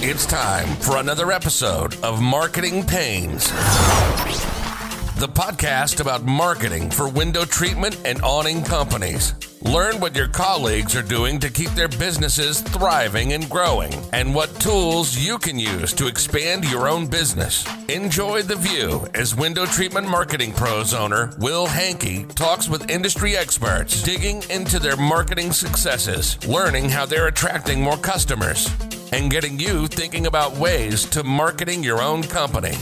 It's time for another episode of Marketing Pains, the podcast about marketing for window treatment and awning companies. Learn what your colleagues are doing to keep their businesses thriving and growing, and what tools you can use to expand your own business. Enjoy the view as Window Treatment Marketing Pros owner Will Hankey talks with industry experts, digging into their marketing successes, learning how they're attracting more customers, and getting you thinking about ways to marketing your own company.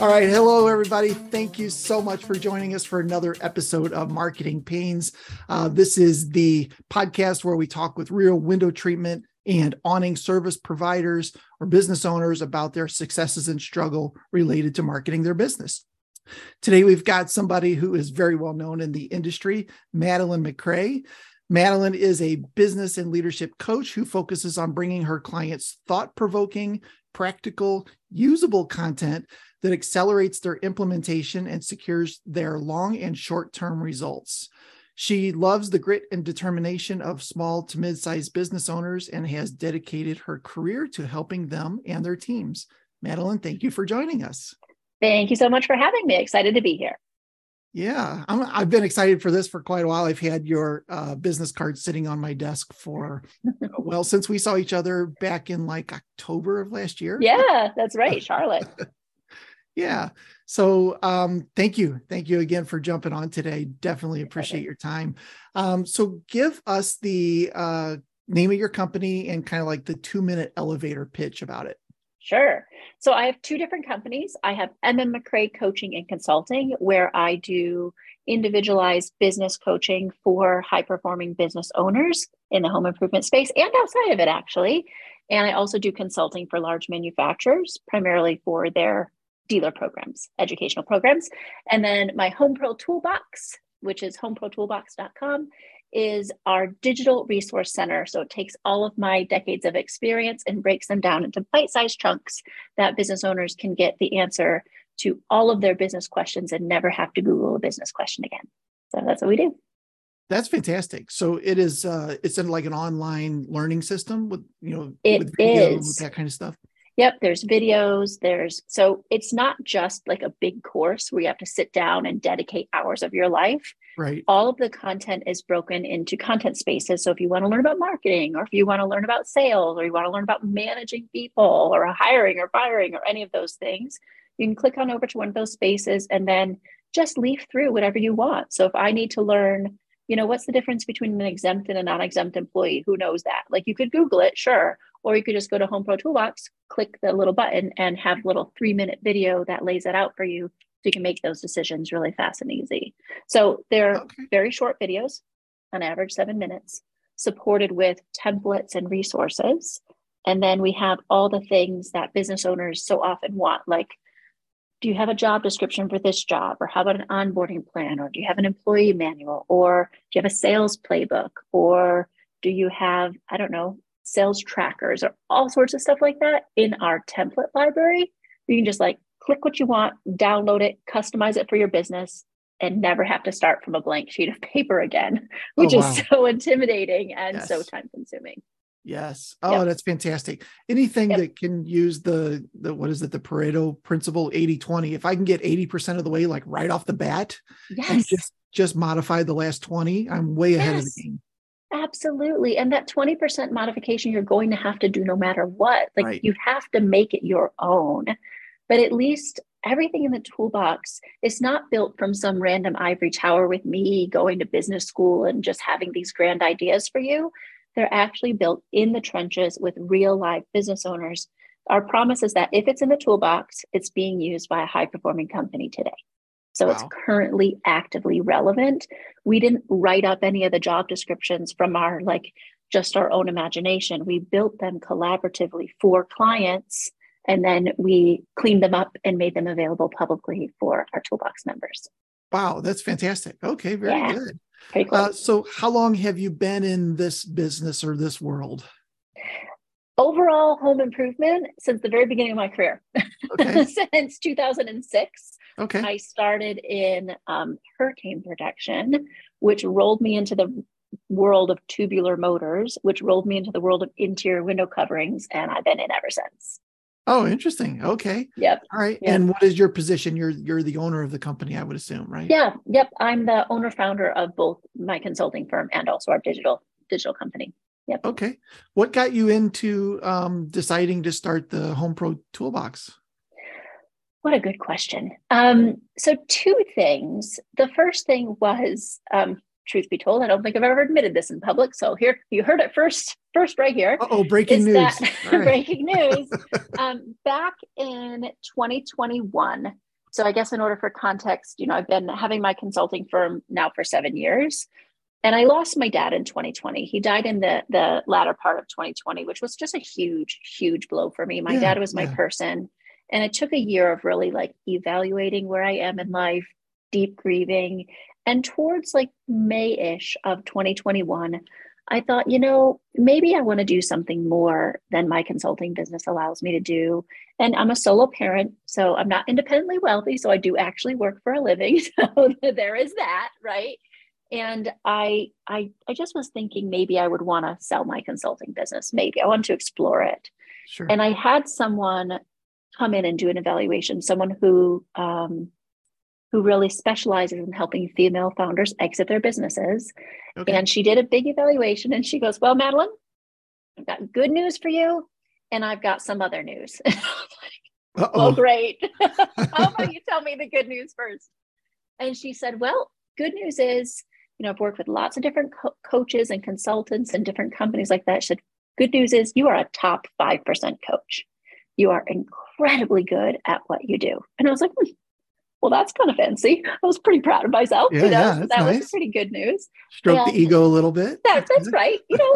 All right. Hello, everybody. Thank you so much for joining us for another episode of Marketing Pains. Uh, this is the podcast where we talk with real window treatment and awning service providers or business owners about their successes and struggle related to marketing their business. Today, we've got somebody who is very well known in the industry, Madeline McCray. Madeline is a business and leadership coach who focuses on bringing her clients thought provoking, practical, usable content that accelerates their implementation and secures their long and short term results. She loves the grit and determination of small to mid sized business owners and has dedicated her career to helping them and their teams. Madeline, thank you for joining us. Thank you so much for having me. Excited to be here. Yeah, i have been excited for this for quite a while. I've had your uh, business card sitting on my desk for, well, since we saw each other back in like October of last year. Yeah, that's right, Charlotte. yeah so um, thank you thank you again for jumping on today definitely appreciate your time um, so give us the uh, name of your company and kind of like the two minute elevator pitch about it Sure. So I have two different companies. I have MM McCray Coaching and Consulting, where I do individualized business coaching for high performing business owners in the home improvement space and outside of it, actually. And I also do consulting for large manufacturers, primarily for their dealer programs, educational programs. And then my Home Pro Toolbox, which is homeprotoolbox.com, is our digital resource center. So it takes all of my decades of experience and breaks them down into bite sized chunks that business owners can get the answer to all of their business questions and never have to Google a business question again. So that's what we do. That's fantastic. So it is uh it's in like an online learning system with you know it with is. that kind of stuff. Yep, there's videos, there's so it's not just like a big course where you have to sit down and dedicate hours of your life. Right. All of the content is broken into content spaces. So if you want to learn about marketing or if you want to learn about sales or you want to learn about managing people or hiring or firing or any of those things, you can click on over to one of those spaces and then just leaf through whatever you want. So if I need to learn you know what's the difference between an exempt and a non-exempt employee who knows that like you could google it sure or you could just go to home pro toolbox click the little button and have a little three minute video that lays it out for you so you can make those decisions really fast and easy. So they're okay. very short videos on average seven minutes supported with templates and resources. And then we have all the things that business owners so often want like do you have a job description for this job? Or how about an onboarding plan? Or do you have an employee manual? Or do you have a sales playbook? Or do you have i don't know sales trackers or all sorts of stuff like that in our template library you can just like click what you want download it customize it for your business and never have to start from a blank sheet of paper again which oh, wow. is so intimidating and yes. so time consuming Yes. Oh, yep. that's fantastic. Anything yep. that can use the the what is it, the Pareto principle 80-20. If I can get 80% of the way, like right off the bat, yes. and just just modify the last 20, I'm way yes. ahead of the game. Absolutely. And that 20% modification you're going to have to do no matter what. Like right. you have to make it your own. But at least everything in the toolbox is not built from some random ivory tower with me going to business school and just having these grand ideas for you they're actually built in the trenches with real live business owners. Our promise is that if it's in the toolbox, it's being used by a high performing company today. So wow. it's currently actively relevant. We didn't write up any of the job descriptions from our like just our own imagination. We built them collaboratively for clients and then we cleaned them up and made them available publicly for our toolbox members. Wow, that's fantastic. Okay, very yeah. good. Uh, so, how long have you been in this business or this world? Overall, home improvement since the very beginning of my career, okay. since 2006. Okay. I started in um, hurricane protection, which rolled me into the world of tubular motors, which rolled me into the world of interior window coverings, and I've been in ever since. Oh, interesting. Okay. Yep. All right. Yep. And what is your position? You're you're the owner of the company, I would assume, right? Yeah. Yep. I'm the owner founder of both my consulting firm and also our digital digital company. Yep. Okay. What got you into um, deciding to start the Home Pro Toolbox? What a good question. Um, so two things. The first thing was, um, truth be told, I don't think I've ever admitted this in public. So here you heard it first, first right here. Oh, breaking news! that- All right. breaking news. Um, back in 2021. So I guess in order for context, you know, I've been having my consulting firm now for seven years. And I lost my dad in 2020. He died in the the latter part of 2020, which was just a huge, huge blow for me. My Yeah, dad was my yeah. person. And it took a year of really like evaluating where I am in life, deep grieving. And towards like May-ish of 2021, I thought, you know, maybe I want to do something more than my consulting business allows me to do. And I'm a solo parent, so I'm not independently wealthy. So I do actually work for a living. So there is that, right? And I I I just was thinking maybe I would want to sell my consulting business. Maybe I want to explore it. Sure. And I had someone come in and do an evaluation, someone who um, who really specializes in helping female founders exit their businesses. okay. And she did a big evaluation and she goes, Well, Madeline, I've got good news for you. And I've got some other news. well, Uh-oh. great. How about you tell me the good news first? And she said, Well, good news is, you know, I've worked with lots of different co- coaches and consultants and different companies like that. She said, Good news is you are a top 5% coach. You are incredibly good at what you do. And I was like, hmm, Well, that's kind of fancy. I was pretty proud of myself. Yeah, you know, yeah, that was pretty good news. Stroke the ego a little bit. That, that's right. You know,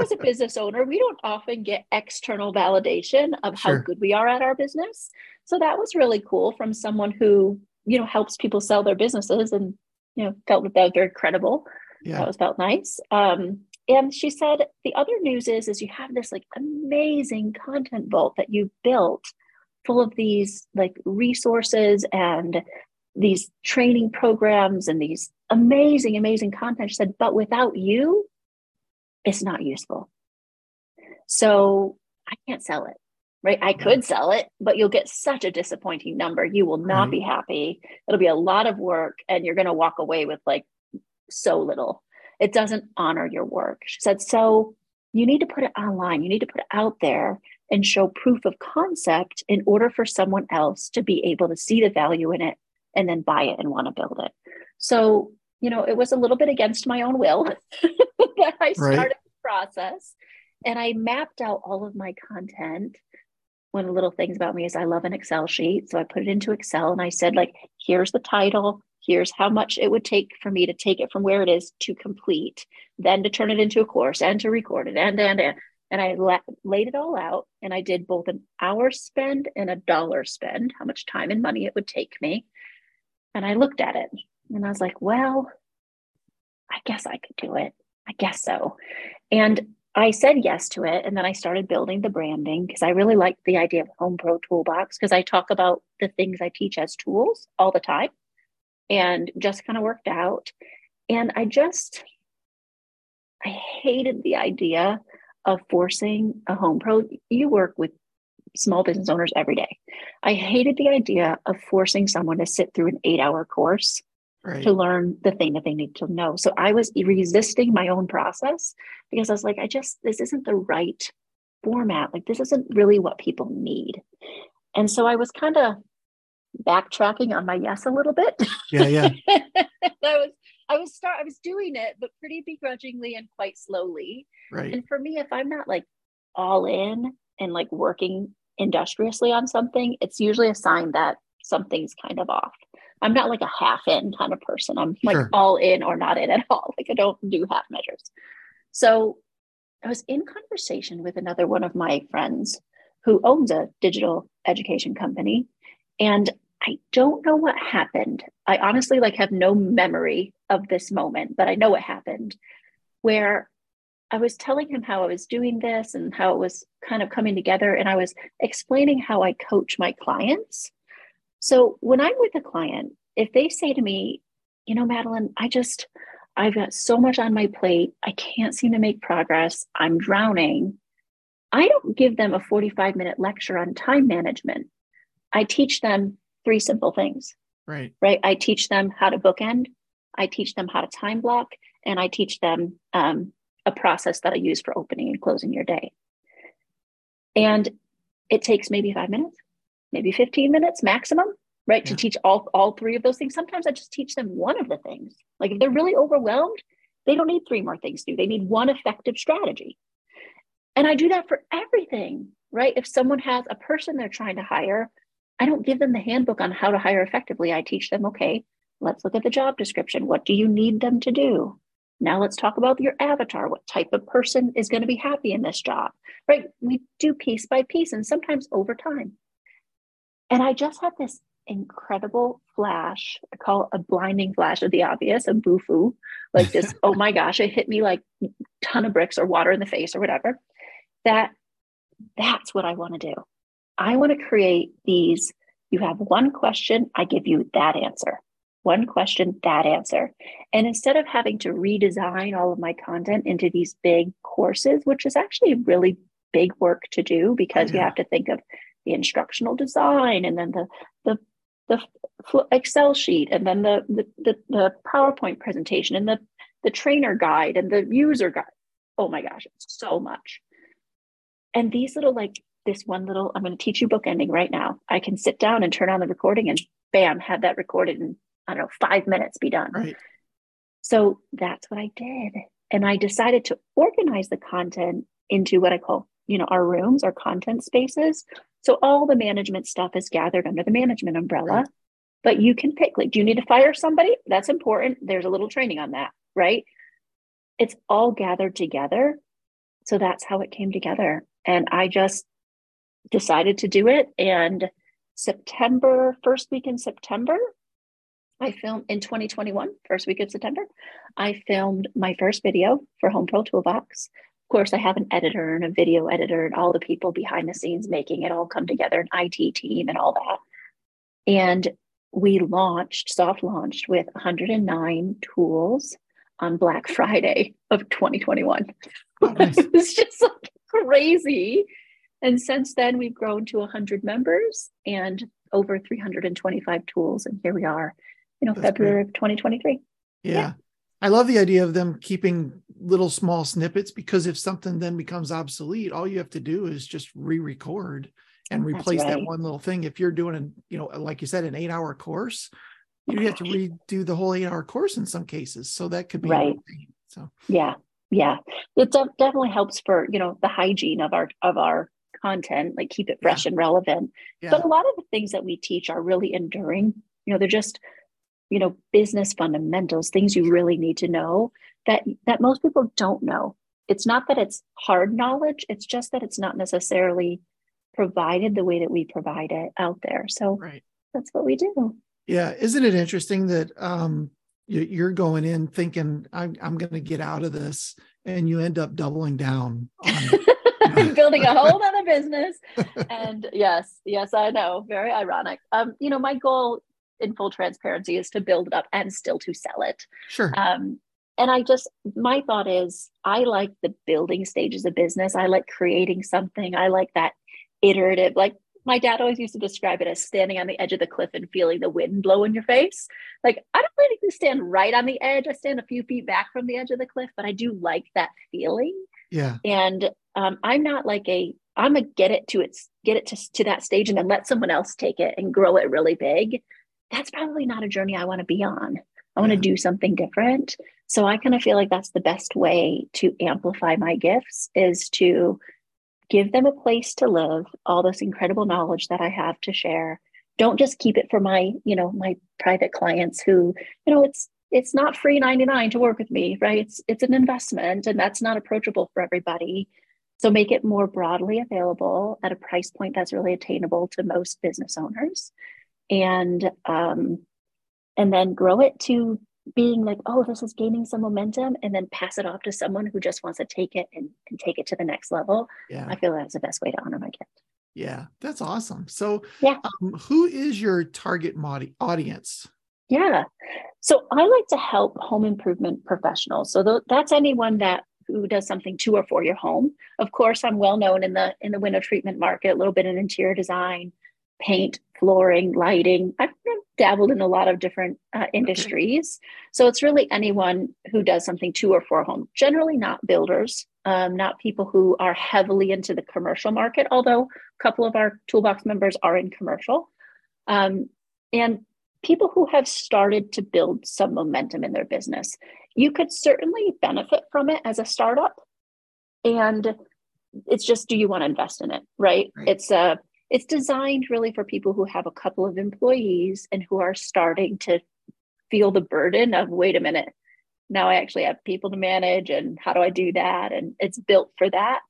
as a business owner, we don't often get external validation of how Sure. good we are at our business. So that was really cool from someone who, you know, helps people sell their businesses and, you know, felt that that was very credible. Yeah. That was felt nice. Um, and she said the other news is is you have this like amazing content vault that you built full of these like resources and these training programs and these amazing amazing content. She said but without you it's not useful. So i can't sell it right? I could mm-hmm. sell it but you'll get such a disappointing number. You will not Right. be happy. It'll be a lot of work and you're going to walk away with like so little it doesn't honor your work. She said so you need to put it online. You need to put it out there and show proof of concept in order for someone else to be able to see the value in it and then buy it and want to build it. So you know it was a little bit against my own will that i started the process. And i mapped out all of my content one of the little things about me is i love an excel sheet so i put it into excel and i said like here's the title here's how much it would take for me to take it from where it is to complete then to turn it into a course and to record it and and and and I la- laid it all out and I did both an hour spend and a dollar spend, how much time and money it would take me. And I looked at it and I was like, well, I guess I could do it. I guess so. And I said yes to it. And then I started building the branding because I really liked the idea of Home Pro Toolbox because I talk about the things I teach as tools all the time and just kind of worked out. And I just, I hated the idea of forcing a home pro. You work with small business owners every day. I hated the idea of forcing someone to sit through an eight hour course Right. to learn the thing that they need to know. So I was resisting my own process because I was like, I just, this isn't the right format. Like, this isn't really what people need. And so I was kind of backtracking on my yes a little bit. Yeah. Yeah. I was, I was start, I was doing it, but pretty begrudgingly and quite slowly. Right. And for me, if I'm not like all in and like working industriously on something, it's usually a sign that something's kind of off. I'm not like a half in kind of person. I'm like Sure. all in or not in at all. Like I don't do half measures. So I was in conversation with another one of my friends who owns a digital education company. And I don't know what happened. I honestly like have no memory of this moment, but I know what happened where I was telling him how I was doing this and how it was kind of coming together. And I was explaining how I coach my clients. So when I'm with a client, if they say to me, you know, Madeline, I just, I've got so much on my plate. I can't seem to make progress. I'm drowning. I don't give them a 45 minute lecture on time management. I teach them three simple things. Right. Right. I teach them how to bookend, I teach them how to time block, and I teach them um, a process that I use for opening and closing your day. And it takes maybe five minutes, maybe 15 minutes maximum, right? Yeah. To teach all, all three of those things. Sometimes I just teach them one of the things. Like if they're really overwhelmed, they don't need three more things to do. They need one effective strategy. And I do that for everything, right? If someone has a person they're trying to hire, I don't give them the handbook on how to hire effectively. I teach them, okay, let's look at the job description. What do you need them to do? Now let's talk about your avatar. What type of person is going to be happy in this job? Right? We do piece by piece and sometimes over time. And I just had this incredible flash. I call a blinding flash of the obvious, a boo like this, oh my gosh, it hit me like a ton of bricks or water in the face or whatever. That that's what I want to do. I want to create these. You have one question, I give you that answer one question, that answer. And instead of having to redesign all of my content into these big courses, which is actually really big work to do because yeah. you have to think of the instructional design and then the the the Excel sheet and then the, the the, the PowerPoint presentation and the the trainer guide and the user guide. Oh my gosh, it's so much. And these little like this one little, I'm going to teach you bookending right now. I can sit down and turn on the recording and bam, have that recorded in I don't know, five minutes be done. Right. So that's what I did. And I decided to organize the content into what I call, you know, our rooms, our content spaces. So all the management stuff is gathered under the management umbrella. But you can pick, like, do you need to fire somebody? That's important. There's a little training on that, right? It's all gathered together. So that's how it came together. And I just decided to do it. And September, first week in September, I filmed in 2021, first week of September. I filmed my first video for Home Pro Toolbox. Of course, I have an editor and a video editor and all the people behind the scenes making it all come together, an IT team and all that. And we launched, soft launched with 109 tools on Black Friday of 2021. Oh, nice. it was just like crazy. And since then, we've grown to 100 members and over 325 tools. And here we are you know, That's February great. of 2023. Yeah. yeah. I love the idea of them keeping little small snippets because if something then becomes obsolete, all you have to do is just re-record and replace right. that one little thing. If you're doing a, you know, like you said, an eight hour course, you have to redo the whole eight hour course in some cases. So that could be right. So yeah, yeah, it definitely helps for you know the hygiene of our of our content, like keep it fresh yeah. and relevant. Yeah. But a lot of the things that we teach are really enduring. You know, they're just you know business fundamentals things you really need to know that that most people don't know. It's not that it's hard knowledge it's just that it's not necessarily provided the way that we provide it out there. So right. that's what we do. Yeah isn't it interesting that um you're going in thinking i'm, I'm going to get out of this and you end up doubling down on building a whole other business. And yes yes i know. Very ironic. Um you know my goal in full transparency is to build it up and still to sell it. Sure. Um, and I just, my thought is, I like the building stages of business. I like creating something. I like that iterative, like my dad always used to describe it as standing on the edge of the cliff and feeling the wind blow in your face. Like, I don't really stand right on the edge. I stand a few feet back from the edge of the cliff, but I do like that feeling. Yeah. And um, I'm not like a, I'm a get it to its, get it to, to that stage and then let someone else take it and grow it really big that's probably not a journey I want to be on. I want to do something different. So I kind of feel like that's the best way to amplify my gifts is to give them a place to live, all this incredible knowledge that I have to share. Don't just keep it for my, you know, my private clients who, you know, it's it's not free 99 to work with me, right? It's it's an investment and that's not approachable for everybody. So make it more broadly available at a price point that's really attainable to most business owners and um, and then grow it to being like, oh, this is gaining some momentum, and then pass it off to someone who just wants to take it and, and take it to the next level. Yeah. I feel that's the best way to honor my gift. Yeah, that's awesome. So, yeah, um, who is your target mod- audience? Yeah. So I like to help home improvement professionals. So th- that's anyone that who does something to or for your home. Of course, I'm well known in the in the window treatment market, a little bit in interior design, paint, flooring, lighting. I've dabbled in a lot of different uh, industries. Okay. So it's really anyone who does something to or for home, generally not builders, um, not people who are heavily into the commercial market, although a couple of our toolbox members are in commercial. Um, and people who have started to build some momentum in their business. You could certainly benefit from it as a startup. And it's just do you want to invest in it, right? right. It's a it's designed really for people who have a couple of employees and who are starting to feel the burden of wait a minute now i actually have people to manage and how do i do that? And it's built for that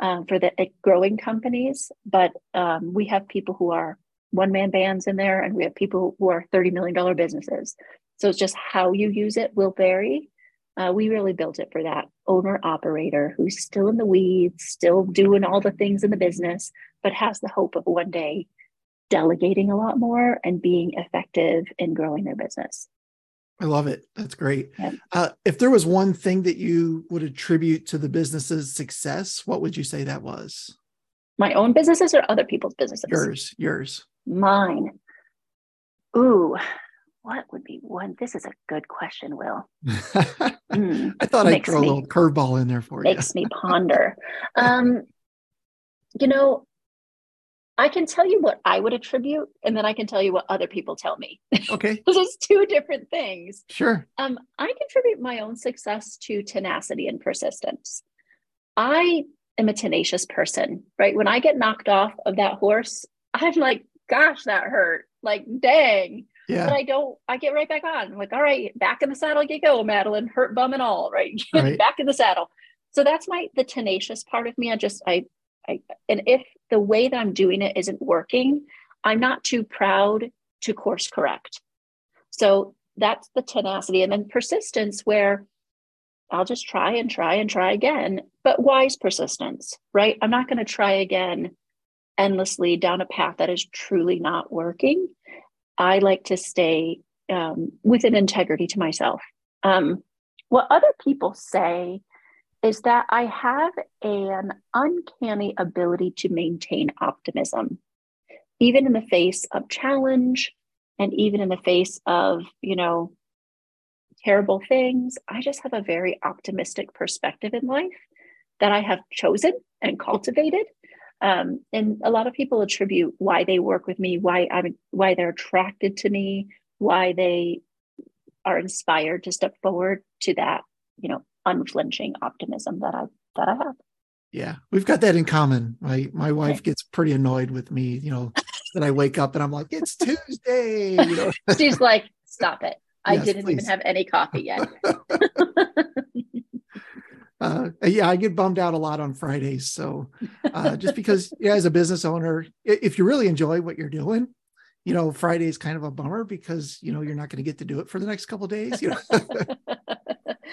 um, for the growing companies. But um, we have people who are one man bands in there and we have people who are $30 million businesses. So it's just how you use it will vary uh, we really built it for that owner operator who's still in the weeds still doing all the things in the business but has the hope of one day delegating a lot more and being effective in growing their business. I love it. That's great. Uh, if there was one thing that you would attribute to the business's success, what would you say that was? My own businesses or other people's businesses? Yours, yours. Mine. Ooh, what would be one? This is a good question, Will. mm, I thought I'd throw me, a little curveball in there for makes you. Makes me ponder. um, you know, I can tell you what I would attribute, and then I can tell you what other people tell me. Okay. Those is two different things. Sure. Um, I contribute my own success to tenacity and persistence. I am a tenacious person, right? When I get knocked off of that horse, I'm like, gosh, that hurt. Like, dang. Yeah. But I don't, I get right back on. I'm like, all right, back in the saddle you go, Madeline, hurt bum and all, right? right. back in the saddle. So that's my the tenacious part of me. I just I I, and if the way that I'm doing it isn't working, I'm not too proud to course correct. So that's the tenacity and then persistence where I'll just try and try and try again, but wise persistence, right? I'm not going to try again endlessly down a path that is truly not working. I like to stay um, with an integrity to myself. Um, what other people say is that I have an uncanny ability to maintain optimism, even in the face of challenge and even in the face of, you know, terrible things. I just have a very optimistic perspective in life that I have chosen and cultivated. Um, and a lot of people attribute why they work with me, why I'm, why they're attracted to me, why they are inspired to step forward to that, you know, unflinching optimism that I that I have. Yeah, we've got that in common. My my wife gets pretty annoyed with me, you know, that I wake up and I'm like, it's Tuesday. You know? She's like, stop it. I yes, didn't please. even have any coffee yet. uh, yeah, I get bummed out a lot on Fridays. So uh, just because, yeah, as a business owner, if you really enjoy what you're doing, you know, Friday is kind of a bummer because you know you're not going to get to do it for the next couple days. You know,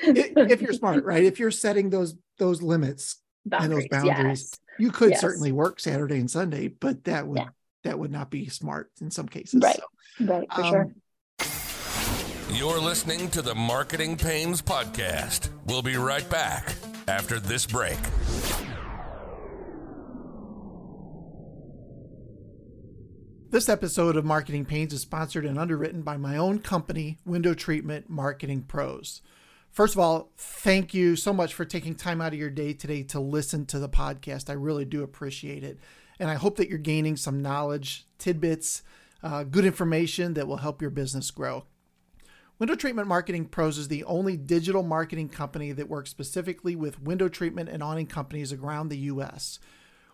if you're smart, right? If you're setting those those limits boundaries, and those boundaries, yes. you could yes. certainly work Saturday and Sunday, but that would yeah. that would not be smart in some cases. Right, so, right, for um, sure. You're listening to the Marketing Pains Podcast. We'll be right back after this break. This episode of Marketing Pains is sponsored and underwritten by my own company, Window Treatment Marketing Pros. First of all, thank you so much for taking time out of your day today to listen to the podcast. I really do appreciate it. And I hope that you're gaining some knowledge, tidbits, uh, good information that will help your business grow. Window Treatment Marketing Pros is the only digital marketing company that works specifically with window treatment and awning companies around the U.S.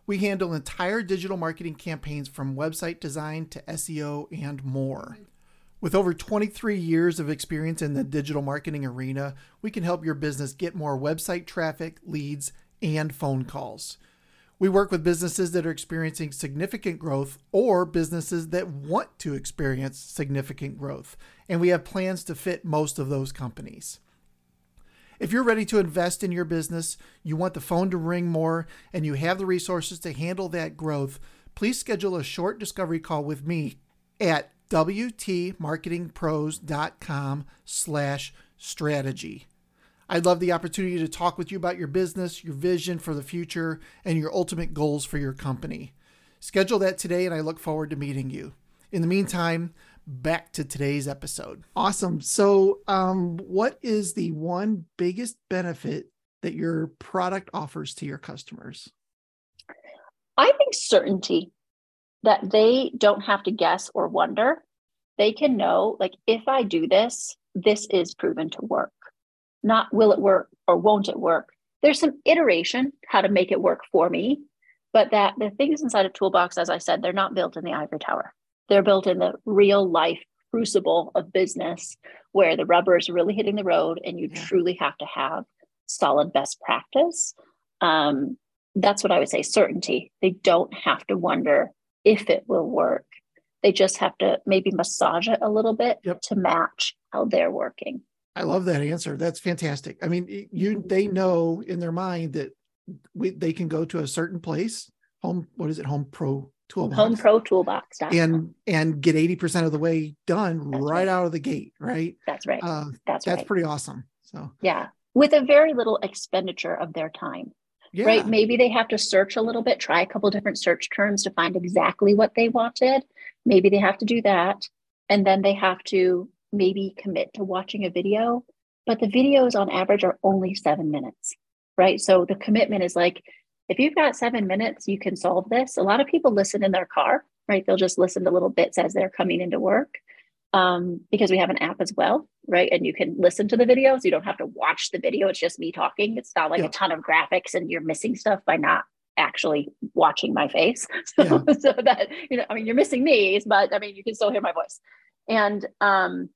We handle entire digital marketing campaigns from website design to SEO and more. With over 23 years of experience in the digital marketing arena, we can help your business get more website traffic, leads, and phone calls. We work with businesses that are experiencing significant growth or businesses that want to experience significant growth, and we have plans to fit most of those companies. If you're ready to invest in your business, you want the phone to ring more, and you have the resources to handle that growth, please schedule a short discovery call with me at wtmarketingpros.com slash strategy. I'd love the opportunity to talk with you about your business, your vision for the future, and your ultimate goals for your company. Schedule that today, and I look forward to meeting you. In the meantime, back to today's episode. Awesome. So, um, what is the one biggest benefit that your product offers to your customers? I think certainty that they don't have to guess or wonder. They can know, like, if I do this, this is proven to work. Not will it work or won't it work. There's some iteration how to make it work for me, but that the things inside a toolbox, as I said, they're not built in the ivory tower. They're built in the real life crucible of business where the rubber is really hitting the road and you yeah. truly have to have solid best practice. Um, that's what I would say certainty. They don't have to wonder if it will work. They just have to maybe massage it a little bit yep. to match how they're working. I love that answer. That's fantastic. I mean, you they know in their mind that we, they can go to a certain place, home what is it, Home Pro Toolbox. Home Pro Toolbox. And and get 80% of the way done right, right, out of the gate, right? That's right. Uh, that's that's right. pretty awesome. So yeah, with a very little expenditure of their time. Yeah. Right. Maybe they have to search a little bit, try a couple different search terms to find exactly what they wanted. Maybe they have to do that. And then they have to maybe commit to watching a video. But the videos on average are only seven minutes. Right. So the commitment is like, if you've got seven minutes, you can solve this. A lot of people listen in their car, right? They'll just listen to little bits as they're coming into work um, because we have an app as well, right? And you can listen to the videos. You don't have to watch the video. It's just me talking. It's not like yeah. a ton of graphics and you're missing stuff by not actually watching my face. So, yeah. so that, you know, I mean, you're missing me, but I mean, you can still hear my voice. And um,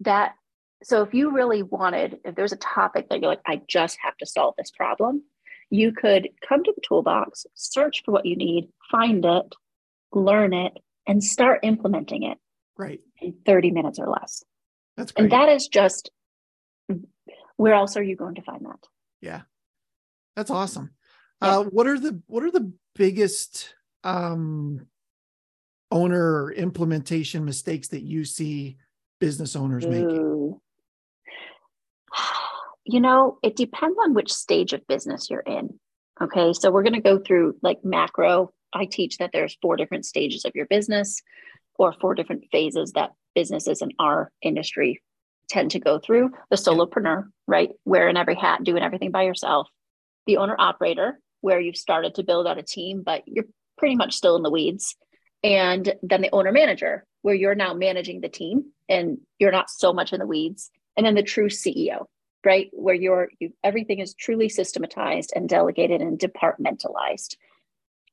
that, so if you really wanted, if there's a topic that you're like, I just have to solve this problem, you could come to the toolbox, search for what you need, find it, learn it, and start implementing it Right. In 30 minutes or less. That's great. And that is just where else are you going to find that? Yeah. That's awesome. Yeah. Uh, what are the what are the biggest um owner implementation mistakes that you see business owners Ooh. making? Mm. You know, it depends on which stage of business you're in. Okay. So we're going to go through like macro. I teach that there's four different stages of your business or four different phases that businesses in our industry tend to go through the solopreneur, right? Wearing every hat, doing everything by yourself, the owner operator, where you've started to build out a team, but you're pretty much still in the weeds. And then the owner manager, where you're now managing the team and you're not so much in the weeds. And then the true CEO, right? Where you're you, everything is truly systematized and delegated and departmentalized.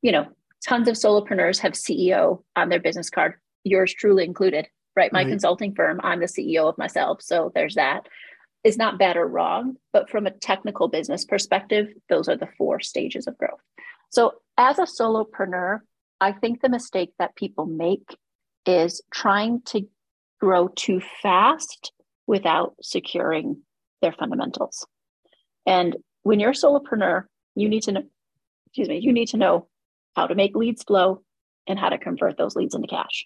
You know, tons of solopreneurs have CEO on their business card yours truly included, right? My right. consulting firm, I'm the CEO of myself. So there's that. Is not bad or wrong, but from a technical business perspective, those are the four stages of growth. So as a solopreneur, I think the mistake that people make is trying to grow too fast without securing their fundamentals. And when you're a solopreneur, you need to know, excuse me, you need to know how to make leads flow and how to convert those leads into cash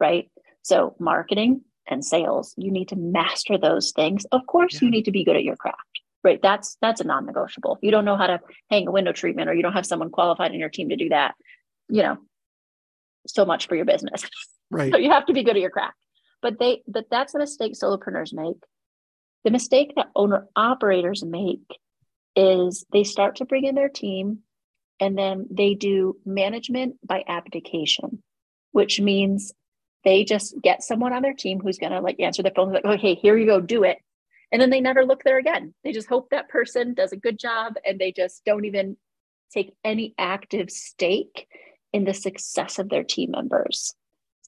right? So, marketing and sales, you need to master those things. Of course, yeah. you need to be good at your craft, right? That's that's a non-negotiable. You don't know how to hang a window treatment, or you don't have someone qualified in your team to do that. You know, so much for your business. Right. so you have to be good at your craft. But they, but that's a mistake solopreneurs make. The mistake that owner operators make is they start to bring in their team and then they do management by abdication, which means they just get someone on their team who's going to like answer the phone like oh, okay here you go do it and then they never look there again they just hope that person does a good job and they just don't even take any active stake in the success of their team members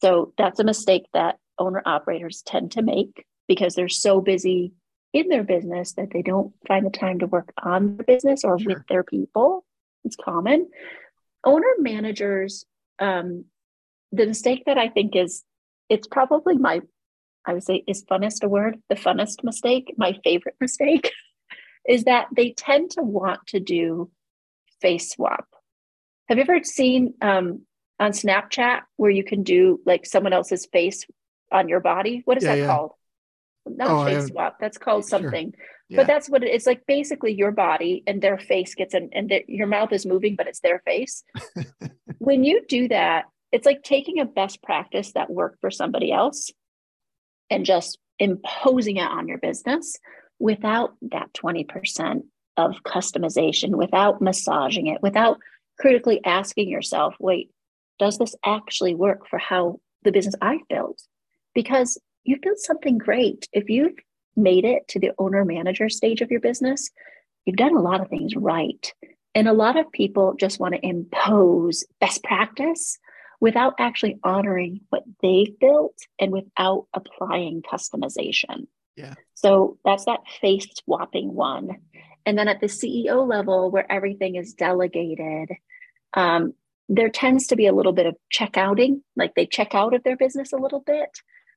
so that's a mistake that owner operators tend to make because they're so busy in their business that they don't find the time to work on the business or sure. with their people it's common owner managers um, the mistake that I think is it's probably my I would say is funnest a word, the funnest mistake, my favorite mistake is that they tend to want to do face swap. Have you ever seen um, on Snapchat where you can do like someone else's face on your body. What is yeah, that yeah. called? Not oh, face swap. That's called something. Sure. Yeah. But that's what it, it's like. Basically, your body and their face gets in, and your mouth is moving, but it's their face. when you do that, it's like taking a best practice that worked for somebody else and just imposing it on your business without that 20% of customization, without massaging it, without critically asking yourself, wait, does this actually work for how the business I built? Because you built something great. If you've made it to the owner manager stage of your business, you've done a lot of things right. And a lot of people just want to impose best practice without actually honoring what they've built and without applying customization. Yeah. So that's that face swapping one. And then at the CEO level, where everything is delegated, um, there tends to be a little bit of checkouting, like they check out of their business a little bit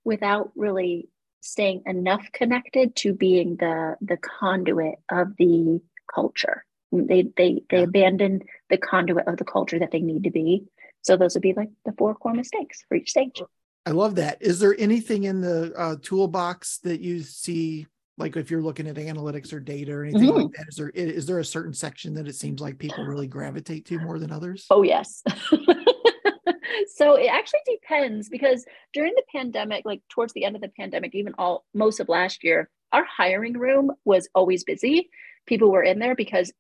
without really staying enough connected to being the the conduit of the culture. They they they yeah. abandon the conduit of the culture that they need to be. So those would be like the four core mistakes for each stage. I love that. Is there anything in the uh, toolbox that you see, like if you're looking at analytics or data or anything mm-hmm. like that? Is there is there a certain section that it seems like people really gravitate to more than others? Oh yes. so it actually depends because during the pandemic, like towards the end of the pandemic, even all most of last year, our hiring room was always busy. People were in there because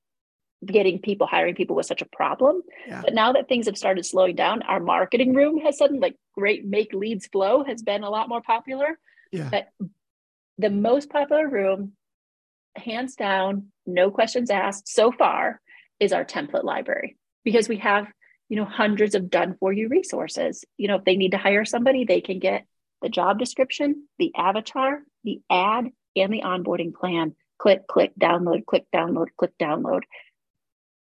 getting people hiring people was such a problem yeah. but now that things have started slowing down our marketing room has suddenly like great make leads flow has been a lot more popular yeah but the most popular room hands down no questions asked so far is our template library because we have you know hundreds of done for you resources you know if they need to hire somebody they can get the job description the avatar the ad and the onboarding plan click click download click download click download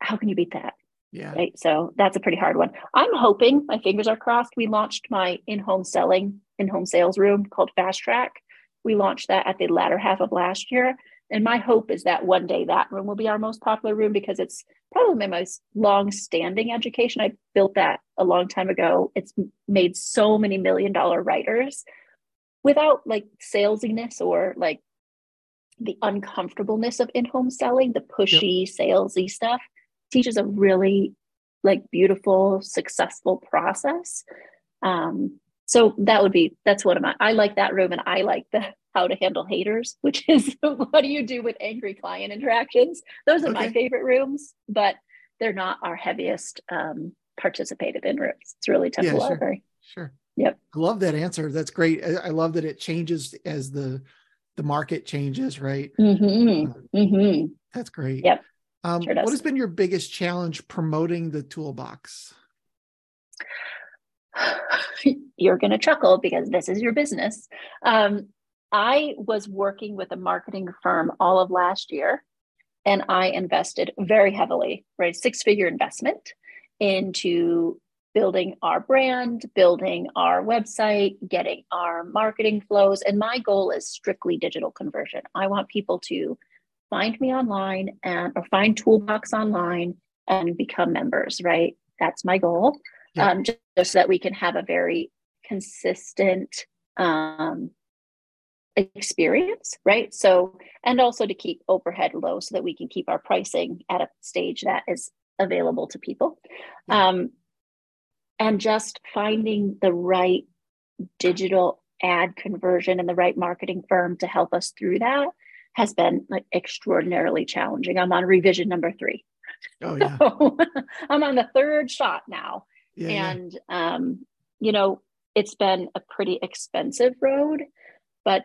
how can you beat that? Yeah. Right. So that's a pretty hard one. I'm hoping, my fingers are crossed. We launched my in home selling, in home sales room called Fast Track. We launched that at the latter half of last year. And my hope is that one day that room will be our most popular room because it's probably my most long standing education. I built that a long time ago. It's made so many million dollar writers without like salesiness or like the uncomfortableness of in home selling, the pushy, yep. salesy stuff teaches a really like beautiful, successful process. Um, so that would be that's one of my I like that room and I like the how to handle haters, which is what do you do with angry client interactions? Those are okay. my favorite rooms, but they're not our heaviest um, participated in rooms. It's really template yeah, library. Sure. Yep. I love that answer. That's great. I, I love that it changes as the the market changes, right? Mm-hmm. Uh, mm-hmm. That's great. Yep. Um, sure what has been your biggest challenge promoting the toolbox? You're going to chuckle because this is your business. Um, I was working with a marketing firm all of last year, and I invested very heavily, right? Six figure investment into building our brand, building our website, getting our marketing flows. And my goal is strictly digital conversion. I want people to find me online and or find Toolbox online and become members, right? That's my goal. Yeah. Um, just, just, so that we can have a very consistent um, experience, right? So, and also to keep overhead low so that we can keep our pricing at a stage that is available to people. Yeah. Um, and just finding the right digital ad conversion and the right marketing firm to help us through that has been like extraordinarily challenging. I'm on revision number three. Oh yeah. So, I'm on the third shot now. Yeah, and yeah. um, you know, it's been a pretty expensive road, but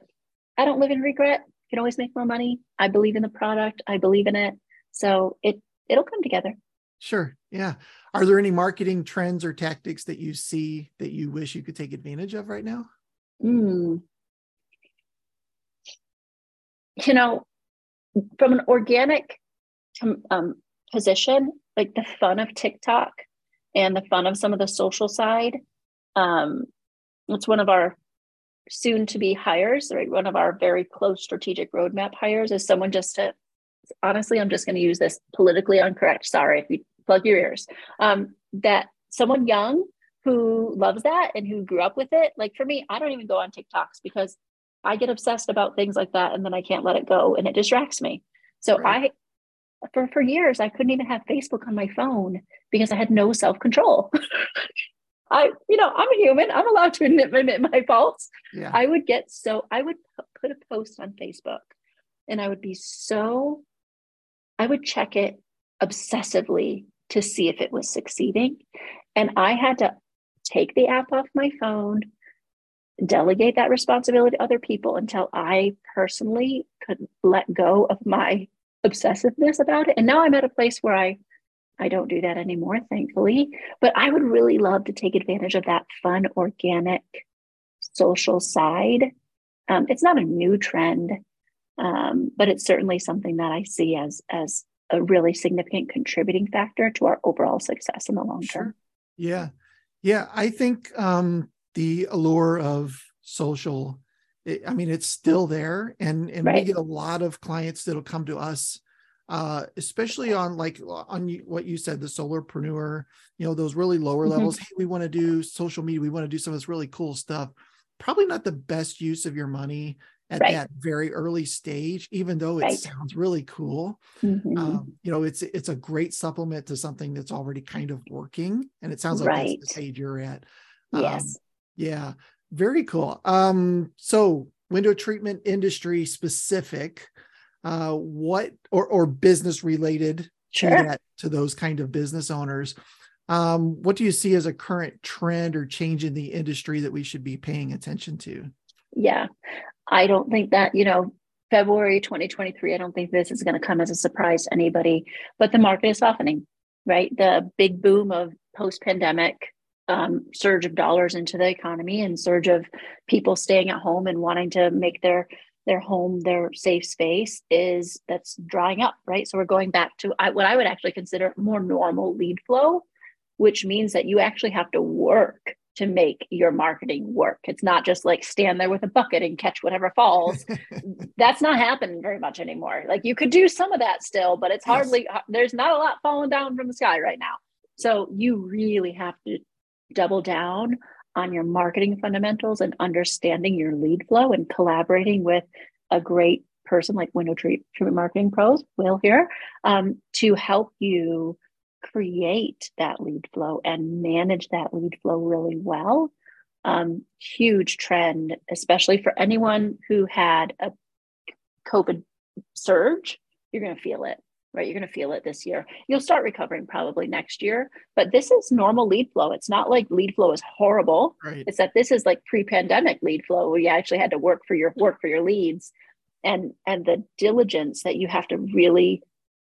I don't live in regret. You can always make more money. I believe in the product. I believe in it. So it it'll come together. Sure. Yeah. Are there any marketing trends or tactics that you see that you wish you could take advantage of right now? Mm, you know, from an organic um, position, like the fun of TikTok and the fun of some of the social side, um, it's one of our soon to be hires, right? One of our very close strategic roadmap hires is someone just to, honestly, I'm just going to use this politically incorrect. Sorry if you plug your ears. Um, that someone young who loves that and who grew up with it. Like for me, I don't even go on TikToks because I get obsessed about things like that and then I can't let it go and it distracts me. So right. I for for years I couldn't even have Facebook on my phone because I had no self-control. I, you know, I'm a human. I'm allowed to admit, admit my faults. Yeah. I would get so I would put a post on Facebook and I would be so I would check it obsessively to see if it was succeeding. And I had to take the app off my phone, delegate that responsibility to other people until I personally could let go of my obsessiveness about it. And now I'm at a place where I I don't do that anymore, thankfully. But I would really love to take advantage of that fun, organic, social side. Um, it's not a new trend, um, but it's certainly something that I see as as a really significant contributing factor to our overall success in the long term. Yeah, yeah. I think um, the allure of social. I mean, it's still there, and and right. we get a lot of clients that'll come to us uh, especially on like on what you said, the solopreneur, you know, those really lower mm-hmm. levels. Hey, we want to do social media. We want to do some of this really cool stuff. Probably not the best use of your money at right. that very early stage, even though it right. sounds really cool. Mm-hmm. Um, you know, it's it's a great supplement to something that's already kind of working, and it sounds like right. that's the stage you're at. Um, yes. Yeah. Very cool. Um, so window treatment industry specific uh, what or or business related sure. to that to those kind of business owners. Um, what do you see as a current trend or change in the industry that we should be paying attention to? Yeah, I don't think that you know February 2023. I don't think this is going to come as a surprise to anybody, but the market is softening. Right, the big boom of post pandemic um, surge of dollars into the economy and surge of people staying at home and wanting to make their their home, their safe space is that's drying up, right? So we're going back to what I would actually consider more normal lead flow, which means that you actually have to work to make your marketing work. It's not just like stand there with a bucket and catch whatever falls. That's not happening very much anymore. Like you could do some of that still, but it's hardly, yes. there's not a lot falling down from the sky right now. So you really have to double down on your marketing fundamentals and understanding your lead flow and collaborating with a great person like Window Treatment Marketing Pros, Will here, um, to help you create that lead flow and manage that lead flow really well. Um, huge trend, especially for anyone who had a COVID surge, you're going to feel it right? You're going to feel it this year. You'll start recovering probably next year, but this is normal lead flow. It's not like lead flow is horrible. Right. It's that this is like pre-pandemic lead flow where you actually had to work for your work for your leads and and the diligence that you have to really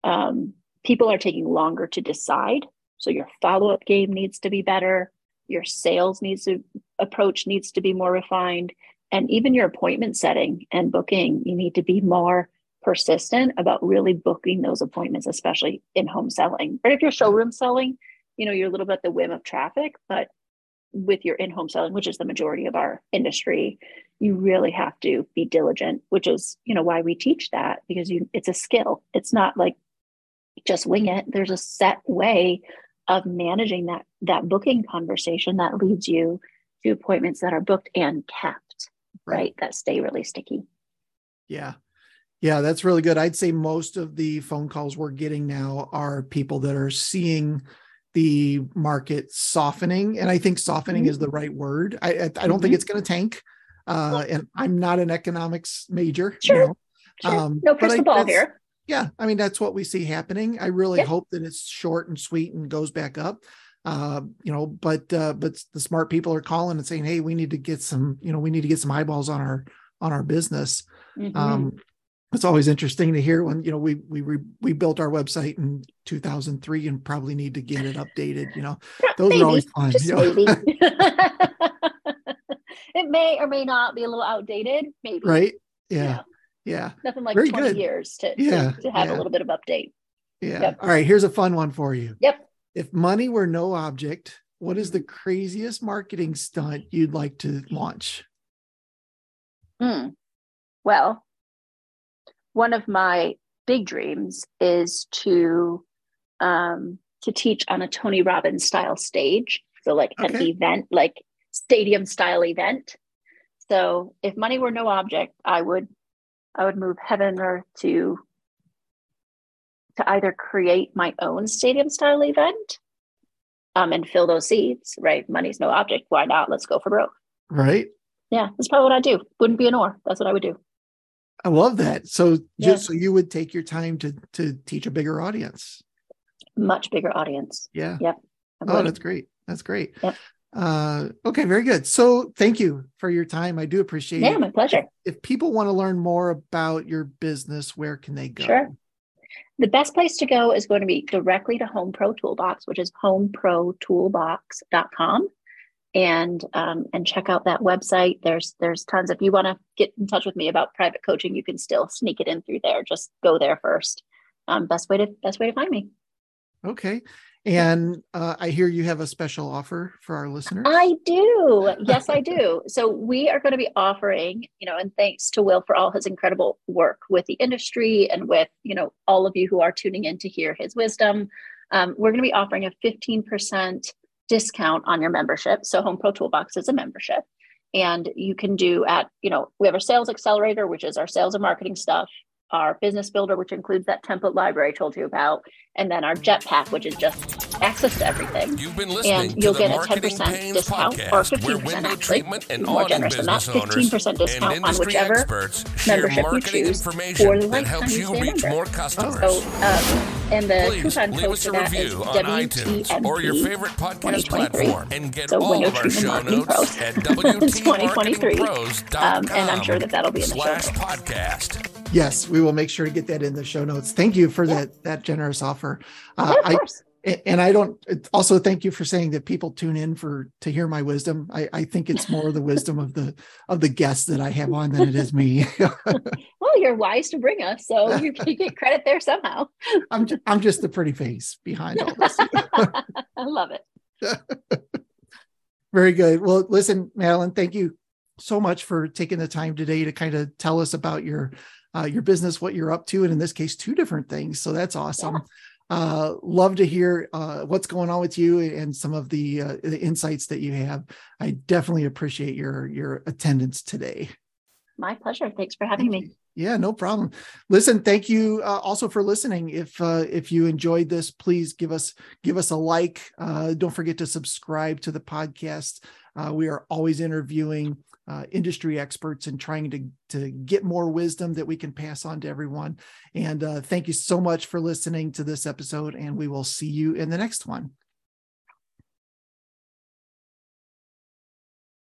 um, people are taking longer to decide. So your follow-up game needs to be better. Your sales needs to approach needs to be more refined. And even your appointment setting and booking, you need to be more persistent about really booking those appointments, especially in home selling. But if you're showroom selling, you know, you're a little bit at the whim of traffic, but with your in-home selling, which is the majority of our industry, you really have to be diligent, which is, you know, why we teach that because you it's a skill. It's not like just wing it. There's a set way of managing that that booking conversation that leads you to appointments that are booked and kept, right? right? That stay really sticky. Yeah. Yeah, that's really good. I'd say most of the phone calls we're getting now are people that are seeing the market softening, and I think softening mm-hmm. is the right word. I I, I don't mm-hmm. think it's going to tank, uh, and I'm not an economics major. Sure, you know? sure. Um, no crystal ball here. Yeah, I mean that's what we see happening. I really yep. hope that it's short and sweet and goes back up. Uh, you know, but uh, but the smart people are calling and saying, "Hey, we need to get some, you know, we need to get some eyeballs on our on our business." Mm-hmm. Um, it's always interesting to hear when you know we we re, we built our website in 2003 and probably need to get it updated you know. Those maybe, are always fun you know? it may or may not be a little outdated maybe. Right? Yeah. Yeah, nothing like Very 20 good. years to, yeah, to, to have yeah. a little bit of update. Yeah. Yep. all right here's a fun one for you. Yep. If money were no object what is the craziest marketing stunt you'd like to launch? Hmm. well one of my big dreams is to um, to teach on a Tony Robbins style stage. So like an event, like stadium style event. So if money were no object, I would I would move heaven and earth to to either create my own stadium style event um, and fill those seats, right? Money's no object. Why not? Let's go for broke. Right. Yeah, that's probably what I do. Wouldn't be an or. That's what I would do. I love that. So Yeah. just so you would take your time to to teach a bigger audience. Much bigger audience. Yeah. I Oh, would. that's great. That's great. Yep. Uh, okay, very good. So thank you for your time. I do appreciate yeah, it. Yeah, my pleasure. If people want to learn more about your business, where can they go? Sure. The best place to go is going to be directly to Home Pro Toolbox, which is homeprotoolbox.com. And um, and check out that website. There's there's tons. If you want to get in touch with me about private coaching, you can still sneak it in through there. Just go there first. Um, best way to best way to find me. Okay. And uh, I hear you have a special offer for our listeners. I do. Yes, I do. So we are going to be offering, you know, and thanks to Will for all his incredible work with the industry and with, you know, all of you who are tuning in to hear his wisdom. Um, we're going to be offering a 15% discount on your membership. So Home Pro Toolbox is a membership. And you can do at, you know, we have our sales accelerator, which is our sales and marketing stuff, our business builder, which includes that template library I told you about, and then our jetpack, which is just access to everything. You've been listening And you'll get a 10% discount or podcast, where 15% window actually, treatment and more generous than that, 15% discount on and industry whichever experts share membership you choose information for the that lifetime helps you stay reach member. more customers. So, um, and the Please coupon code for that is WTMP or your favorite podcast platform and get So all of our show notes at 2023. Um, and I'm sure that that'll be in the show notes. podcast. Yes, we will make sure to get that in the show notes. Thank you for Yeah. that that generous offer. Uh, Yeah, of I course. and I don't also thank you for saying that people tune in for to hear my wisdom. I, I think it's more the wisdom of the of the guests that I have on than it is me. Well, you're wise to bring us, so you get credit there somehow. I'm ju- I'm just the pretty face behind all this. I love it. Very good. Well, listen, Madeline, thank you so much for taking the time today to kind of tell us about your uh, your business, what you're up to, and in this case, two different things. So that's awesome. Uh, love to hear uh, what's going on with you and some of the uh, the insights that you have. I definitely appreciate your your attendance today. My pleasure. Thanks for having Thank me. you. Yeah, no problem. Listen, thank you uh, also for listening. If uh, if you enjoyed this, please give us give us a like. Uh, don't forget to subscribe to the podcast. Uh, we are always interviewing uh, industry experts and trying to to get more wisdom that we can pass on to everyone. And uh, thank you so much for listening to this episode. And we will see you in the next one.